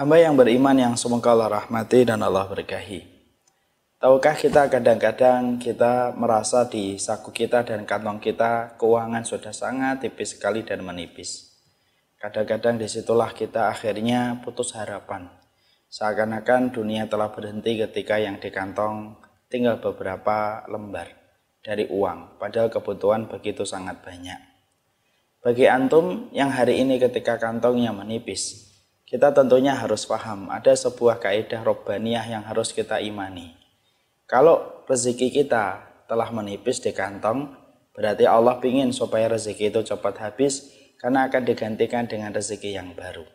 Hamba yang beriman yang semoga Allah rahmati dan Allah berkahi. Tahukah kita kadang-kadang kita merasa di saku kita dan kantong kita keuangan sudah sangat tipis sekali dan menipis. Kadang-kadang di situlah kita akhirnya putus harapan. Seakan-akan dunia telah berhenti ketika yang di kantong tinggal beberapa lembar dari uang, padahal kebutuhan begitu sangat banyak. Bagi antum yang hari ini ketika kantongnya menipis, kita tentunya harus paham ada sebuah kaidah robbaniyah yang harus kita imani. Kalau rezeki kita telah menipis di kantong, berarti Allah ingin supaya rezeki itu cepat habis karena akan digantikan dengan rezeki yang baru.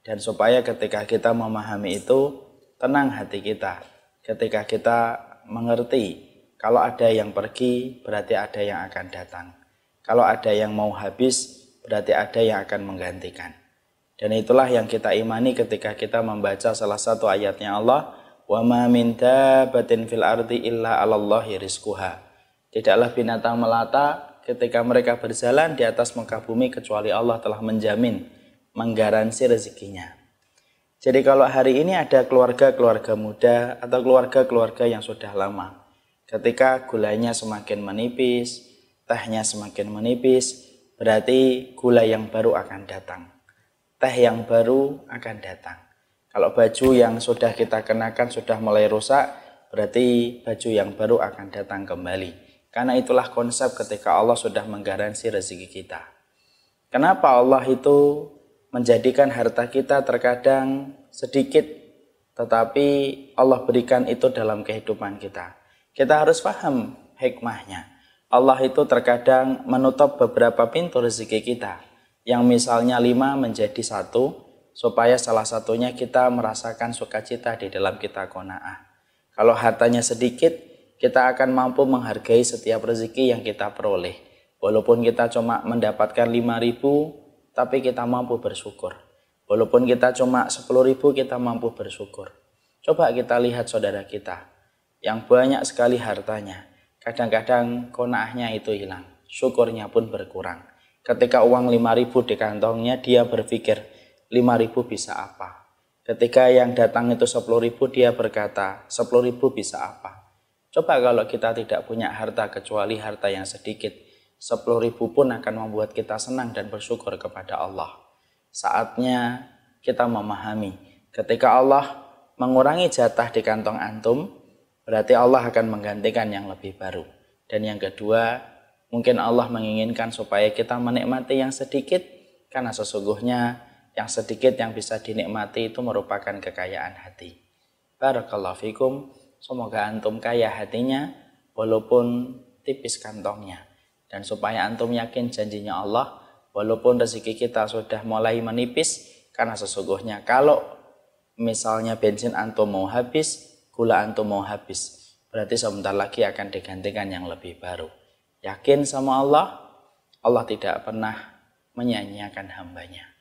Dan supaya ketika kita memahami itu, tenang hati kita. Ketika kita mengerti kalau ada yang pergi, berarti ada yang akan datang. Kalau ada yang mau habis, berarti ada yang akan menggantikan. Dan itulah yang kita imani ketika kita membaca salah satu ayatnya Allah, "Wa ma min dabbatin fil ardi illa 'alallahi rizquha." Tidaklah binatang melata ketika mereka berjalan di atas muka bumi kecuali Allah telah menjamin, menggaransi rezekinya. Jadi kalau hari ini ada keluarga-keluarga muda atau keluarga-keluarga yang sudah lama, ketika gulanya semakin menipis, tehnya semakin menipis, berarti gula yang baru akan datang teh yang baru akan datang. Kalau baju yang sudah kita kenakan sudah mulai rusak, berarti baju yang baru akan datang kembali. Karena itulah konsep ketika Allah sudah menggaransi rezeki kita. Kenapa Allah itu menjadikan harta kita terkadang sedikit, tetapi Allah berikan itu dalam kehidupan kita. Kita harus paham hikmahnya. Allah itu terkadang menutup beberapa pintu rezeki kita yang misalnya lima menjadi satu, supaya salah satunya kita merasakan sukacita di dalam kita kona'ah. Kalau hartanya sedikit, kita akan mampu menghargai setiap rezeki yang kita peroleh. Walaupun kita cuma mendapatkan lima ribu, tapi kita mampu bersyukur. Walaupun kita cuma sepuluh ribu, kita mampu bersyukur. Coba kita lihat saudara kita, yang banyak sekali hartanya. Kadang-kadang kona'ahnya itu hilang, syukurnya pun berkurang. Ketika uang 5000 di kantongnya, dia berpikir 5000 bisa apa? Ketika yang datang itu 10.000 dia berkata 10.000 bisa apa? Coba kalau kita tidak punya harta kecuali harta yang sedikit, 10.000 pun akan membuat kita senang dan bersyukur kepada Allah. Saatnya kita memahami ketika Allah mengurangi jatah di kantong antum, berarti Allah akan menggantikan yang lebih baru. Dan yang kedua, Mungkin Allah menginginkan supaya kita menikmati yang sedikit karena sesungguhnya yang sedikit yang bisa dinikmati itu merupakan kekayaan hati. Barakallahu fikum. Semoga antum kaya hatinya walaupun tipis kantongnya. Dan supaya antum yakin janjinya Allah walaupun rezeki kita sudah mulai menipis karena sesungguhnya kalau misalnya bensin antum mau habis, gula antum mau habis, berarti sebentar lagi akan digantikan yang lebih baru yakin sama Allah, Allah tidak pernah menyanyiakan hambanya.